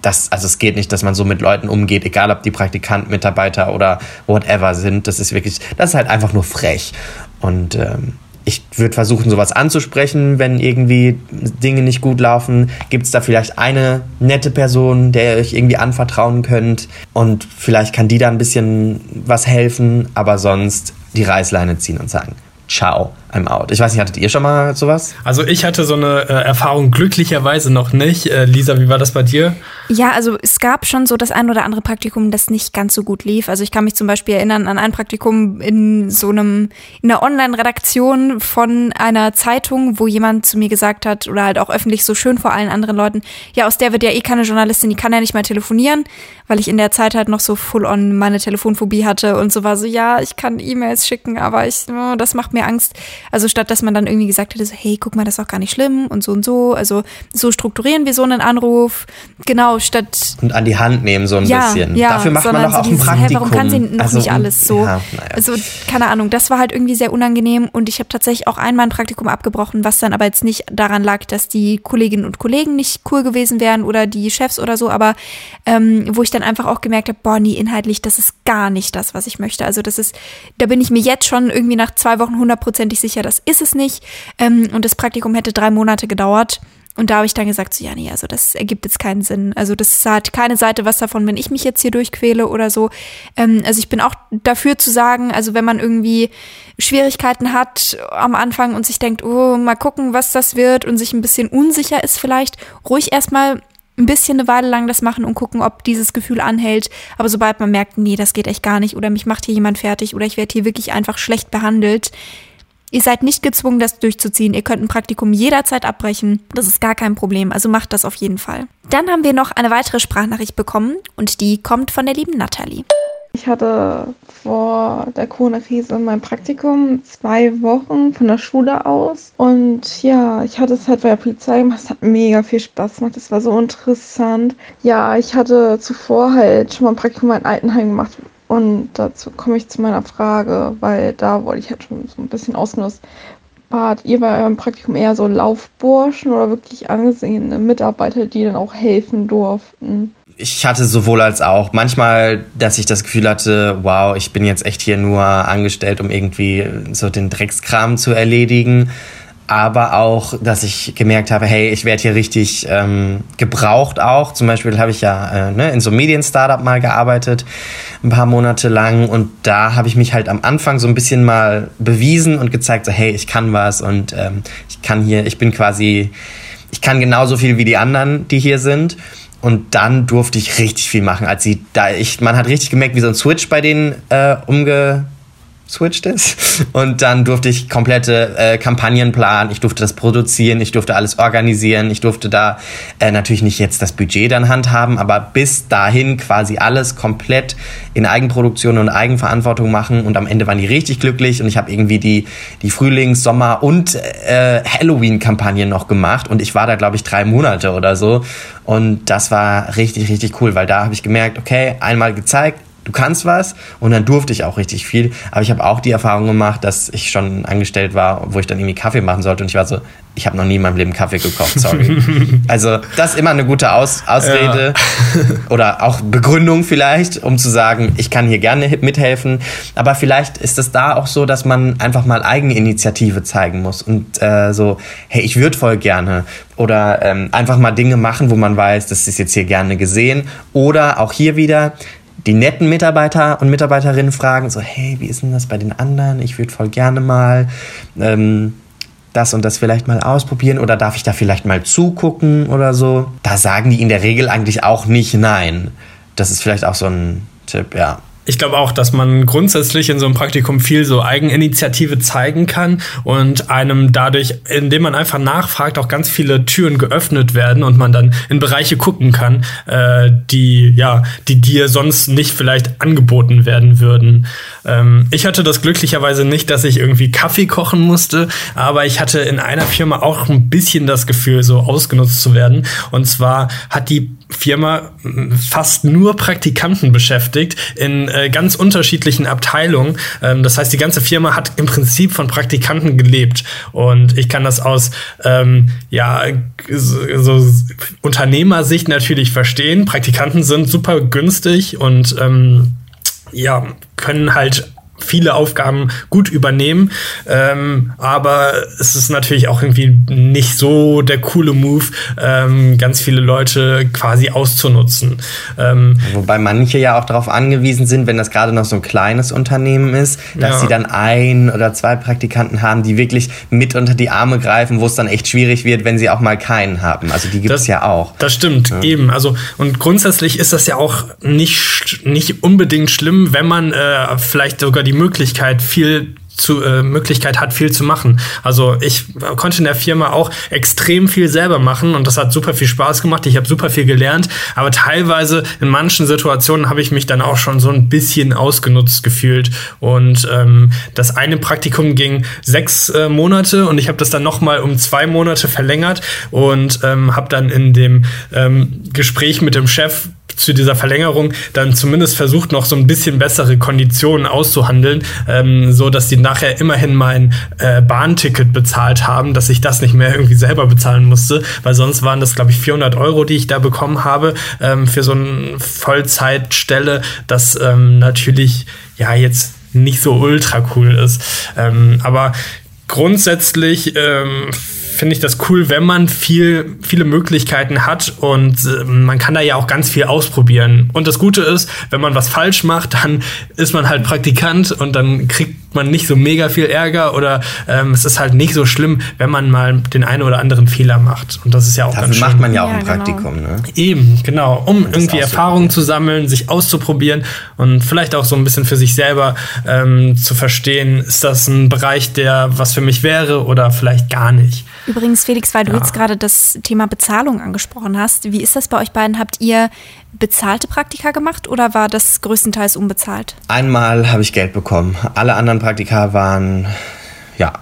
das, also es geht nicht, dass man so mit Leuten umgeht, egal ob die Praktikanten, Mitarbeiter oder whatever sind, das ist wirklich, das ist halt einfach nur frech. Und ähm, ich würde versuchen, sowas anzusprechen, wenn irgendwie Dinge nicht gut laufen. Gibt es da vielleicht eine nette Person, der ihr euch irgendwie anvertrauen könnt? Und vielleicht kann die da ein bisschen was helfen, aber sonst die Reißleine ziehen und sagen, ciao, I'm out. Ich weiß nicht, hattet ihr schon mal sowas? Also ich hatte so eine äh, Erfahrung glücklicherweise noch nicht. Äh, Lisa, wie war das bei dir? Ja, also es gab schon so das ein oder andere Praktikum, das nicht ganz so gut lief. Also ich kann mich zum Beispiel erinnern an ein Praktikum in so einem, in einer Online-Redaktion von einer Zeitung, wo jemand zu mir gesagt hat, oder halt auch öffentlich so schön vor allen anderen Leuten, ja, aus der wird ja eh keine Journalistin, die kann ja nicht mal telefonieren, weil ich in der Zeit halt noch so full on meine Telefonphobie hatte und so war so, ja, ich kann E-Mails schicken, aber ich, oh, das macht mir Angst. Also statt dass man dann irgendwie gesagt hätte, so, hey, guck mal, das ist auch gar nicht schlimm und so und so. Also so strukturieren wir so einen Anruf. Genau, statt. Und an die Hand nehmen, so ein ja, bisschen. Ja, Dafür macht man doch auch ein Praktikum. Hä, warum kann sie noch also, nicht alles so? Ja, naja. Also, keine Ahnung, das war halt irgendwie sehr unangenehm und ich habe tatsächlich auch einmal ein Praktikum abgebrochen, was dann aber jetzt nicht daran lag, dass die Kolleginnen und Kollegen nicht cool gewesen wären oder die Chefs oder so, aber ähm, wo ich dann einfach auch gemerkt habe, boah, nee, inhaltlich, das ist gar nicht das, was ich möchte. Also das ist, da bin ich mir jetzt schon irgendwie nach zwei Wochen hundertprozentig sicher, das ist es nicht. Ähm, und das Praktikum hätte drei Monate gedauert. Und da habe ich dann gesagt, so, ja, nee, also das ergibt jetzt keinen Sinn. Also das hat keine Seite was davon, wenn ich mich jetzt hier durchquäle oder so. Ähm, also ich bin auch dafür zu sagen, also wenn man irgendwie Schwierigkeiten hat am Anfang und sich denkt, oh, mal gucken, was das wird und sich ein bisschen unsicher ist vielleicht, ruhig erstmal ein bisschen eine Weile lang das machen und gucken, ob dieses Gefühl anhält. Aber sobald man merkt, nee, das geht echt gar nicht oder mich macht hier jemand fertig oder ich werde hier wirklich einfach schlecht behandelt, Ihr seid nicht gezwungen, das durchzuziehen. Ihr könnt ein Praktikum jederzeit abbrechen. Das ist gar kein Problem. Also macht das auf jeden Fall. Dann haben wir noch eine weitere Sprachnachricht bekommen und die kommt von der lieben Natalie. Ich hatte vor der Corona-Krise mein Praktikum zwei Wochen von der Schule aus. Und ja, ich hatte es halt bei der Polizei gemacht. Es hat mega viel Spaß gemacht. Es war so interessant. Ja, ich hatte zuvor halt schon mal ein Praktikum in Altenheim gemacht, und dazu komme ich zu meiner Frage, weil da wollte ich halt schon so ein bisschen ausgenutzt. Wart ihr bei eurem Praktikum eher so Laufburschen oder wirklich angesehene Mitarbeiter, die dann auch helfen durften? Ich hatte sowohl als auch. Manchmal, dass ich das Gefühl hatte, wow, ich bin jetzt echt hier nur angestellt, um irgendwie so den Dreckskram zu erledigen aber auch, dass ich gemerkt habe, hey, ich werde hier richtig ähm, gebraucht auch. Zum Beispiel habe ich ja äh, ne, in so einem Medien-Startup mal gearbeitet, ein paar Monate lang und da habe ich mich halt am Anfang so ein bisschen mal bewiesen und gezeigt, so hey, ich kann was und ähm, ich kann hier, ich bin quasi, ich kann genauso viel wie die anderen, die hier sind. Und dann durfte ich richtig viel machen, als sie da ich, man hat richtig gemerkt, wie so ein Switch bei denen äh, umge switcht ist. Und dann durfte ich komplette äh, Kampagnen planen, ich durfte das produzieren, ich durfte alles organisieren, ich durfte da äh, natürlich nicht jetzt das Budget dann handhaben, aber bis dahin quasi alles komplett in Eigenproduktion und Eigenverantwortung machen. Und am Ende waren die richtig glücklich. Und ich habe irgendwie die, die Frühlings-, Sommer- und äh, Halloween-Kampagnen noch gemacht. Und ich war da glaube ich drei Monate oder so. Und das war richtig, richtig cool, weil da habe ich gemerkt, okay, einmal gezeigt, du kannst was und dann durfte ich auch richtig viel. Aber ich habe auch die Erfahrung gemacht, dass ich schon angestellt war, wo ich dann irgendwie Kaffee machen sollte und ich war so, ich habe noch nie in meinem Leben Kaffee gekocht, sorry. also das ist immer eine gute Aus Ausrede ja. oder auch Begründung vielleicht, um zu sagen, ich kann hier gerne mithelfen. Aber vielleicht ist es da auch so, dass man einfach mal Eigeninitiative zeigen muss und äh, so, hey, ich würde voll gerne oder ähm, einfach mal Dinge machen, wo man weiß, das ist jetzt hier gerne gesehen. Oder auch hier wieder, die netten Mitarbeiter und Mitarbeiterinnen fragen, so, hey, wie ist denn das bei den anderen? Ich würde voll gerne mal ähm, das und das vielleicht mal ausprobieren oder darf ich da vielleicht mal zugucken oder so. Da sagen die in der Regel eigentlich auch nicht nein. Das ist vielleicht auch so ein Tipp, ja ich glaube auch, dass man grundsätzlich in so einem Praktikum viel so Eigeninitiative zeigen kann und einem dadurch, indem man einfach nachfragt, auch ganz viele Türen geöffnet werden und man dann in Bereiche gucken kann, äh, die ja, die dir sonst nicht vielleicht angeboten werden würden. Ähm, ich hatte das glücklicherweise nicht, dass ich irgendwie Kaffee kochen musste, aber ich hatte in einer Firma auch ein bisschen das Gefühl, so ausgenutzt zu werden. Und zwar hat die Firma fast nur Praktikanten beschäftigt in äh, ganz unterschiedlichen Abteilungen. Ähm, das heißt, die ganze Firma hat im Prinzip von Praktikanten gelebt. Und ich kann das aus ähm, ja, so, so Unternehmersicht natürlich verstehen. Praktikanten sind super günstig und ähm, ja, können halt viele Aufgaben gut übernehmen. Ähm, aber es ist natürlich auch irgendwie nicht so der coole Move, ähm, ganz viele Leute quasi auszunutzen. Ähm, Wobei manche ja auch darauf angewiesen sind, wenn das gerade noch so ein kleines Unternehmen ist, dass ja. sie dann ein oder zwei Praktikanten haben, die wirklich mit unter die Arme greifen, wo es dann echt schwierig wird, wenn sie auch mal keinen haben. Also die gibt es ja auch. Das stimmt, ja. eben. Also und grundsätzlich ist das ja auch nicht, nicht unbedingt schlimm, wenn man äh, vielleicht sogar die die Möglichkeit, viel zu, äh, Möglichkeit hat, viel zu machen. Also ich konnte in der Firma auch extrem viel selber machen und das hat super viel Spaß gemacht. Ich habe super viel gelernt, aber teilweise in manchen Situationen habe ich mich dann auch schon so ein bisschen ausgenutzt gefühlt. Und ähm, das eine Praktikum ging sechs äh, Monate und ich habe das dann noch mal um zwei Monate verlängert und ähm, habe dann in dem ähm, Gespräch mit dem Chef zu dieser Verlängerung dann zumindest versucht, noch so ein bisschen bessere Konditionen auszuhandeln, ähm, so dass die nachher immerhin mein äh, Bahnticket bezahlt haben, dass ich das nicht mehr irgendwie selber bezahlen musste, weil sonst waren das, glaube ich, 400 Euro, die ich da bekommen habe ähm, für so eine Vollzeitstelle, das ähm, natürlich ja jetzt nicht so ultra cool ist. Ähm, aber grundsätzlich ähm, finde ich das cool, wenn man viel, viele Möglichkeiten hat und äh, man kann da ja auch ganz viel ausprobieren. Und das Gute ist, wenn man was falsch macht, dann ist man halt Praktikant und dann kriegt man nicht so mega viel Ärger oder ähm, es ist halt nicht so schlimm, wenn man mal den einen oder anderen Fehler macht. Und das ist ja auch Dafür ganz schön. macht man ja auch ja, ein genau. Praktikum, genau. ne? Eben, genau. Um irgendwie Erfahrungen zu sammeln, sich auszuprobieren und vielleicht auch so ein bisschen für sich selber ähm, zu verstehen, ist das ein Bereich, der was für mich wäre oder vielleicht gar nicht. Übrigens, Felix, weil du ja. jetzt gerade das Thema Bezahlung angesprochen hast, wie ist das bei euch beiden? Habt ihr bezahlte Praktika gemacht oder war das größtenteils unbezahlt? Einmal habe ich Geld bekommen. Alle anderen Praktika waren, ja,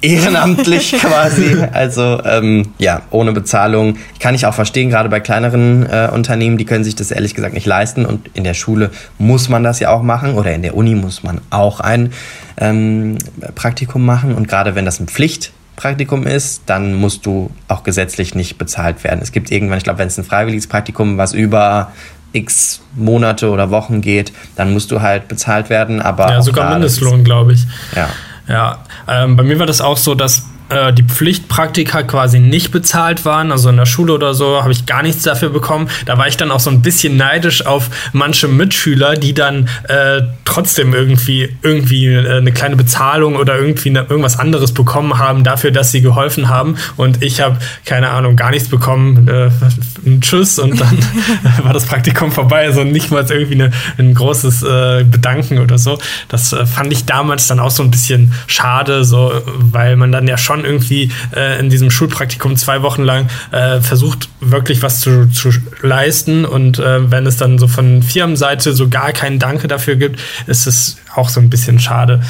ehrenamtlich quasi. Also ähm, ja, ohne Bezahlung. Kann ich auch verstehen, gerade bei kleineren äh, Unternehmen, die können sich das ehrlich gesagt nicht leisten. Und in der Schule muss man das ja auch machen oder in der Uni muss man auch ein ähm, Praktikum machen. Und gerade wenn das eine Pflicht Praktikum ist, dann musst du auch gesetzlich nicht bezahlt werden. Es gibt irgendwann, ich glaube, wenn es ein freiwilliges Praktikum, was über x Monate oder Wochen geht, dann musst du halt bezahlt werden. Aber ja, sogar Mindestlohn, glaube ich. Ja. Ja, ähm, bei mir war das auch so, dass äh, die Pflichtpraktika quasi nicht bezahlt waren, also in der Schule oder so, habe ich gar nichts dafür bekommen. Da war ich dann auch so ein bisschen neidisch auf manche Mitschüler, die dann äh, trotzdem irgendwie, irgendwie äh, eine kleine Bezahlung oder irgendwie eine, irgendwas anderes bekommen haben dafür, dass sie geholfen haben. Und ich habe, keine Ahnung, gar nichts bekommen. Äh, Tschüss und dann war das Praktikum vorbei. Also nicht mal irgendwie eine, ein großes äh, Bedanken oder so. Das äh, fand ich damals dann auch so ein bisschen schade, so, weil man dann ja schon irgendwie äh, in diesem Schulpraktikum zwei Wochen lang äh, versucht, wirklich was zu, zu leisten. Und äh, wenn es dann so von Firmenseite so gar keinen Danke dafür gibt, ist es auch so ein bisschen schade.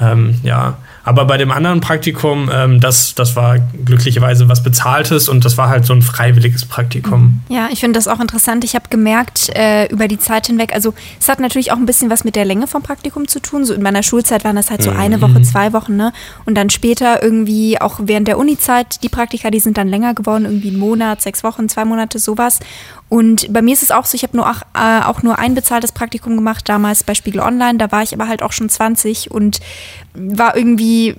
Ähm, ja. Aber bei dem anderen Praktikum, ähm, das, das war glücklicherweise was Bezahltes und das war halt so ein freiwilliges Praktikum. Ja, ich finde das auch interessant. Ich habe gemerkt, äh, über die Zeit hinweg, also es hat natürlich auch ein bisschen was mit der Länge vom Praktikum zu tun. So in meiner Schulzeit waren das halt so mhm. eine Woche, zwei Wochen, ne? Und dann später irgendwie auch während der Uni-Zeit, die Praktika, die sind dann länger geworden, irgendwie einen Monat, sechs Wochen, zwei Monate, sowas. Und bei mir ist es auch so, ich habe nur auch, äh, auch nur ein bezahltes Praktikum gemacht, damals bei Spiegel Online. Da war ich aber halt auch schon 20 und war irgendwie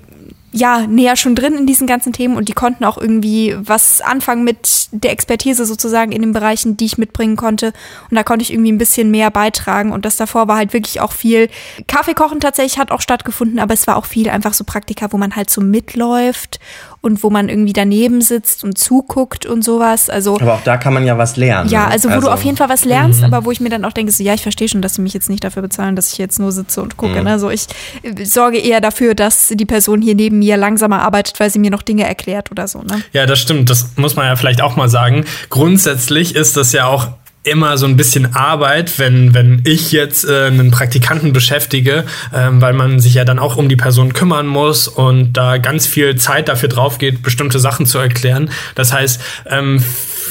ja, näher schon drin in diesen ganzen Themen und die konnten auch irgendwie was anfangen mit der Expertise sozusagen in den Bereichen, die ich mitbringen konnte. Und da konnte ich irgendwie ein bisschen mehr beitragen. Und das davor war halt wirklich auch viel. Kaffeekochen tatsächlich hat auch stattgefunden, aber es war auch viel einfach so Praktika, wo man halt so mitläuft und wo man irgendwie daneben sitzt und zuguckt und sowas. Also, aber auch da kann man ja was lernen. Ja, also wo also, du auf jeden Fall was lernst, mhm. aber wo ich mir dann auch denke, so, ja, ich verstehe schon, dass sie mich jetzt nicht dafür bezahlen, dass ich jetzt nur sitze und gucke. Mhm. Ne? So, ich äh, sorge eher dafür, dass die Person hier neben mir langsamer arbeitet, weil sie mir noch Dinge erklärt oder so. Ne? Ja, das stimmt. Das muss man ja vielleicht auch mal sagen. Grundsätzlich ist das ja auch immer so ein bisschen Arbeit, wenn, wenn ich jetzt äh, einen Praktikanten beschäftige, ähm, weil man sich ja dann auch um die Person kümmern muss und da ganz viel Zeit dafür drauf geht, bestimmte Sachen zu erklären. Das heißt, ähm,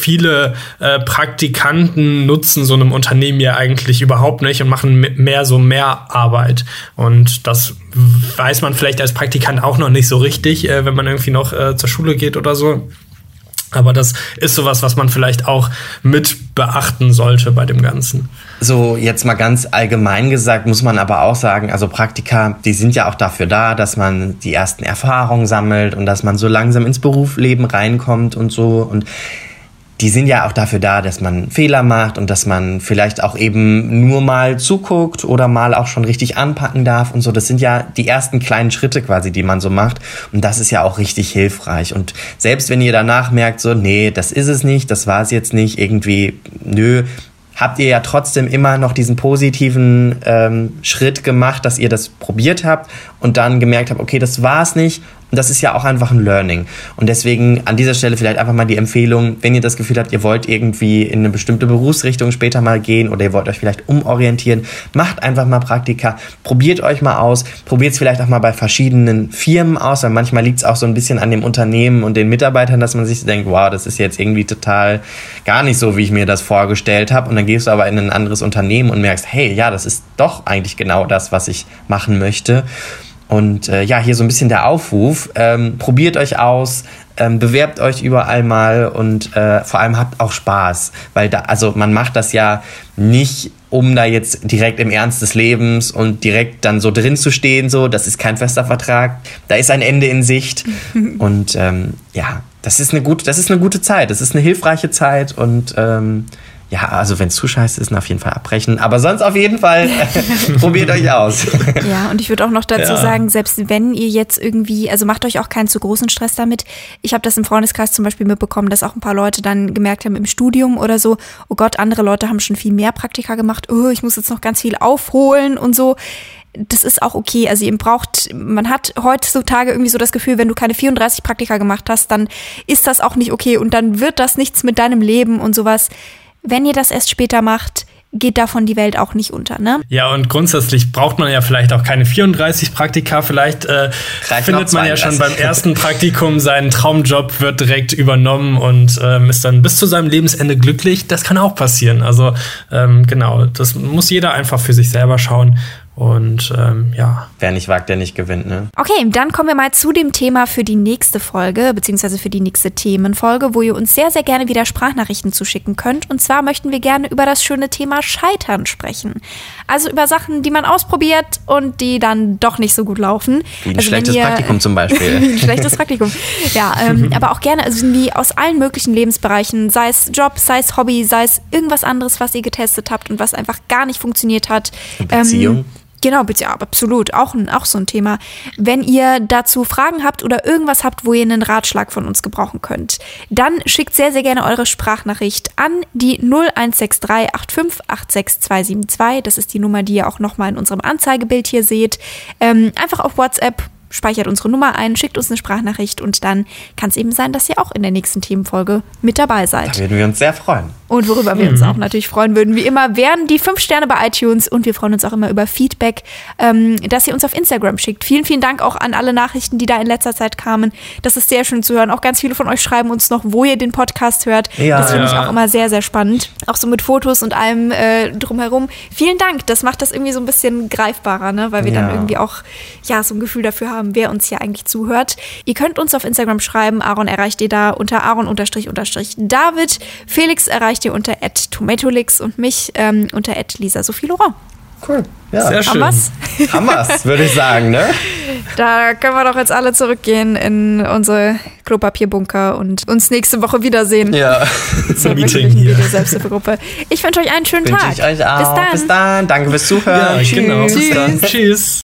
viele äh, Praktikanten nutzen so einem Unternehmen ja eigentlich überhaupt nicht und machen mehr so mehr Arbeit. Und das weiß man vielleicht als Praktikant auch noch nicht so richtig, äh, wenn man irgendwie noch äh, zur Schule geht oder so. Aber das ist sowas, was man vielleicht auch mit beachten sollte bei dem Ganzen. So, jetzt mal ganz allgemein gesagt, muss man aber auch sagen, also Praktika, die sind ja auch dafür da, dass man die ersten Erfahrungen sammelt und dass man so langsam ins Berufsleben reinkommt und so. Und die sind ja auch dafür da, dass man Fehler macht und dass man vielleicht auch eben nur mal zuguckt oder mal auch schon richtig anpacken darf und so. Das sind ja die ersten kleinen Schritte quasi, die man so macht. Und das ist ja auch richtig hilfreich. Und selbst wenn ihr danach merkt, so, nee, das ist es nicht, das war es jetzt nicht, irgendwie, nö, habt ihr ja trotzdem immer noch diesen positiven ähm, Schritt gemacht, dass ihr das probiert habt und dann gemerkt habt, okay, das war es nicht und das ist ja auch einfach ein Learning. Und deswegen an dieser Stelle vielleicht einfach mal die Empfehlung, wenn ihr das Gefühl habt, ihr wollt irgendwie in eine bestimmte Berufsrichtung später mal gehen oder ihr wollt euch vielleicht umorientieren, macht einfach mal Praktika, probiert euch mal aus, probiert es vielleicht auch mal bei verschiedenen Firmen aus, weil manchmal liegt es auch so ein bisschen an dem Unternehmen und den Mitarbeitern, dass man sich denkt, wow, das ist jetzt irgendwie total gar nicht so, wie ich mir das vorgestellt habe. Und dann gehst du aber in ein anderes Unternehmen und merkst, hey, ja, das ist doch eigentlich genau das, was ich machen möchte. Und äh, ja, hier so ein bisschen der Aufruf. Ähm, probiert euch aus, ähm, bewerbt euch überall mal und äh, vor allem habt auch Spaß. Weil da, also man macht das ja nicht, um da jetzt direkt im Ernst des Lebens und direkt dann so drin zu stehen, so, das ist kein fester Vertrag, da ist ein Ende in Sicht. und ähm, ja, das ist eine gute, das ist eine gute Zeit, das ist eine hilfreiche Zeit und ähm, ja, also wenn es zu scheiße ist, dann auf jeden Fall abbrechen. Aber sonst auf jeden Fall probiert euch aus. Ja, und ich würde auch noch dazu ja. sagen, selbst wenn ihr jetzt irgendwie, also macht euch auch keinen zu großen Stress damit. Ich habe das im Freundeskreis zum Beispiel mitbekommen, dass auch ein paar Leute dann gemerkt haben im Studium oder so, oh Gott, andere Leute haben schon viel mehr Praktika gemacht, oh, ich muss jetzt noch ganz viel aufholen und so das ist auch okay. Also ihr braucht, man hat heutzutage irgendwie so das Gefühl, wenn du keine 34 Praktika gemacht hast, dann ist das auch nicht okay und dann wird das nichts mit deinem Leben und sowas wenn ihr das erst später macht, geht davon die Welt auch nicht unter, ne? Ja, und grundsätzlich braucht man ja vielleicht auch keine 34 Praktika. Vielleicht äh, findet man ja schon beim ersten Praktikum seinen Traumjob, wird direkt übernommen und ähm, ist dann bis zu seinem Lebensende glücklich. Das kann auch passieren. Also ähm, genau, das muss jeder einfach für sich selber schauen. Und ähm, ja. Wer nicht wagt, der nicht gewinnt, ne? Okay, dann kommen wir mal zu dem Thema für die nächste Folge, beziehungsweise für die nächste Themenfolge, wo ihr uns sehr, sehr gerne wieder Sprachnachrichten zuschicken könnt. Und zwar möchten wir gerne über das schöne Thema Scheitern sprechen. Also über Sachen, die man ausprobiert und die dann doch nicht so gut laufen. Wie ein also schlechtes ihr, Praktikum zum Beispiel. ein schlechtes Praktikum. Ja, ähm, aber auch gerne also irgendwie aus allen möglichen Lebensbereichen, sei es Job, sei es Hobby, sei es irgendwas anderes, was ihr getestet habt und was einfach gar nicht funktioniert hat. Beziehung. Ähm, Genau, absolut. Auch, auch so ein Thema. Wenn ihr dazu Fragen habt oder irgendwas habt, wo ihr einen Ratschlag von uns gebrauchen könnt, dann schickt sehr, sehr gerne eure Sprachnachricht an die 0163 85 86272. Das ist die Nummer, die ihr auch nochmal in unserem Anzeigebild hier seht. Ähm, einfach auf WhatsApp speichert unsere Nummer ein, schickt uns eine Sprachnachricht und dann kann es eben sein, dass ihr auch in der nächsten Themenfolge mit dabei seid. Da würden wir uns sehr freuen. Und worüber wir uns auch natürlich freuen würden, wie immer, wären die fünf Sterne bei iTunes und wir freuen uns auch immer über Feedback, ähm, das ihr uns auf Instagram schickt. Vielen, vielen Dank auch an alle Nachrichten, die da in letzter Zeit kamen. Das ist sehr schön zu hören. Auch ganz viele von euch schreiben uns noch, wo ihr den Podcast hört. Ja. das finde ich Ja. auch immer sehr, sehr spannend. Auch so mit Fotos und allem äh, drumherum. Vielen Dank. Das macht das irgendwie so ein bisschen greifbarer, ne? weil wir dann Ja. irgendwie auch ja, so ein Gefühl dafür haben, wer uns hier eigentlich zuhört. Ihr könnt uns auf Instagram schreiben. Aaron erreicht ihr da unter Aaron-David. Felix erreicht ihr unter tomatolix und mich ähm, unter Lisa Sophie Laurent. Cool. Ja. Sehr schön. Haben wir's, würde ich sagen, ne? Da können wir doch jetzt alle zurückgehen in unsere Klopapierbunker und uns nächste Woche wiedersehen. Ja. Zur Meeting hier. Ich wünsche euch einen schönen Tag. ich euch auch. Bis dann. Bis dann. Danke fürs Zuhören. Ja, genau. Bis Tschüss. dann. Tschüss.